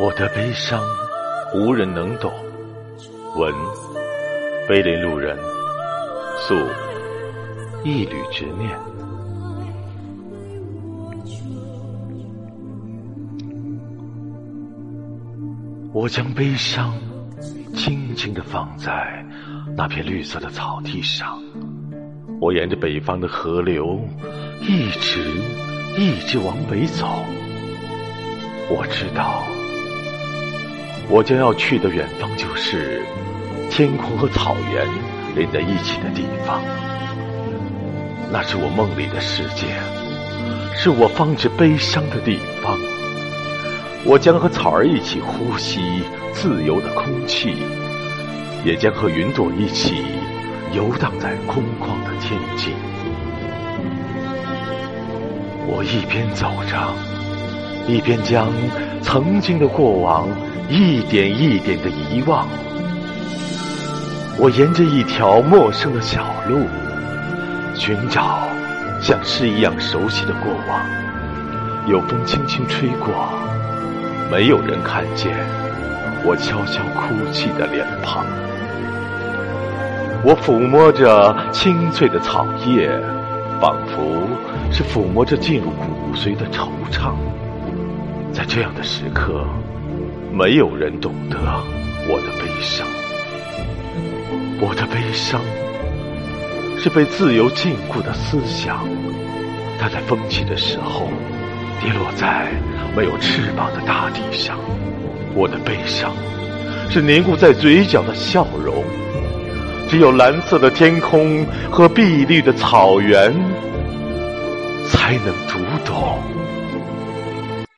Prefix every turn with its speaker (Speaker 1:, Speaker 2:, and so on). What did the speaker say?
Speaker 1: 我的悲伤，无人能懂。闻，碑林路人。诉，一缕执念。我将悲伤轻轻地放在那片绿色的草地上。我沿着北方的河流，一直一直往北走。我知道。我将要去的远方，就是天空和草原连在一起的地方。那是我梦里的世界，是我放置悲伤的地方。我将和草儿一起呼吸自由的空气，也将和云朵一起游荡在空旷的天际。我一边走着，一边将曾经的过往。一点一点的遗忘，我沿着一条陌生的小路，寻找像诗一样熟悉的过往。有风轻轻吹过，没有人看见我悄悄哭泣的脸庞。我抚摸着青翠的草叶，仿佛是抚摸着进入骨髓的惆怅。在这样的时刻。没有人懂得我的悲伤，我的悲伤是被自由禁锢的思想，它在风起的时候跌落在没有翅膀的大地上。我的悲伤是凝固在嘴角的笑容，只有蓝色的天空和碧绿的草原才能读懂。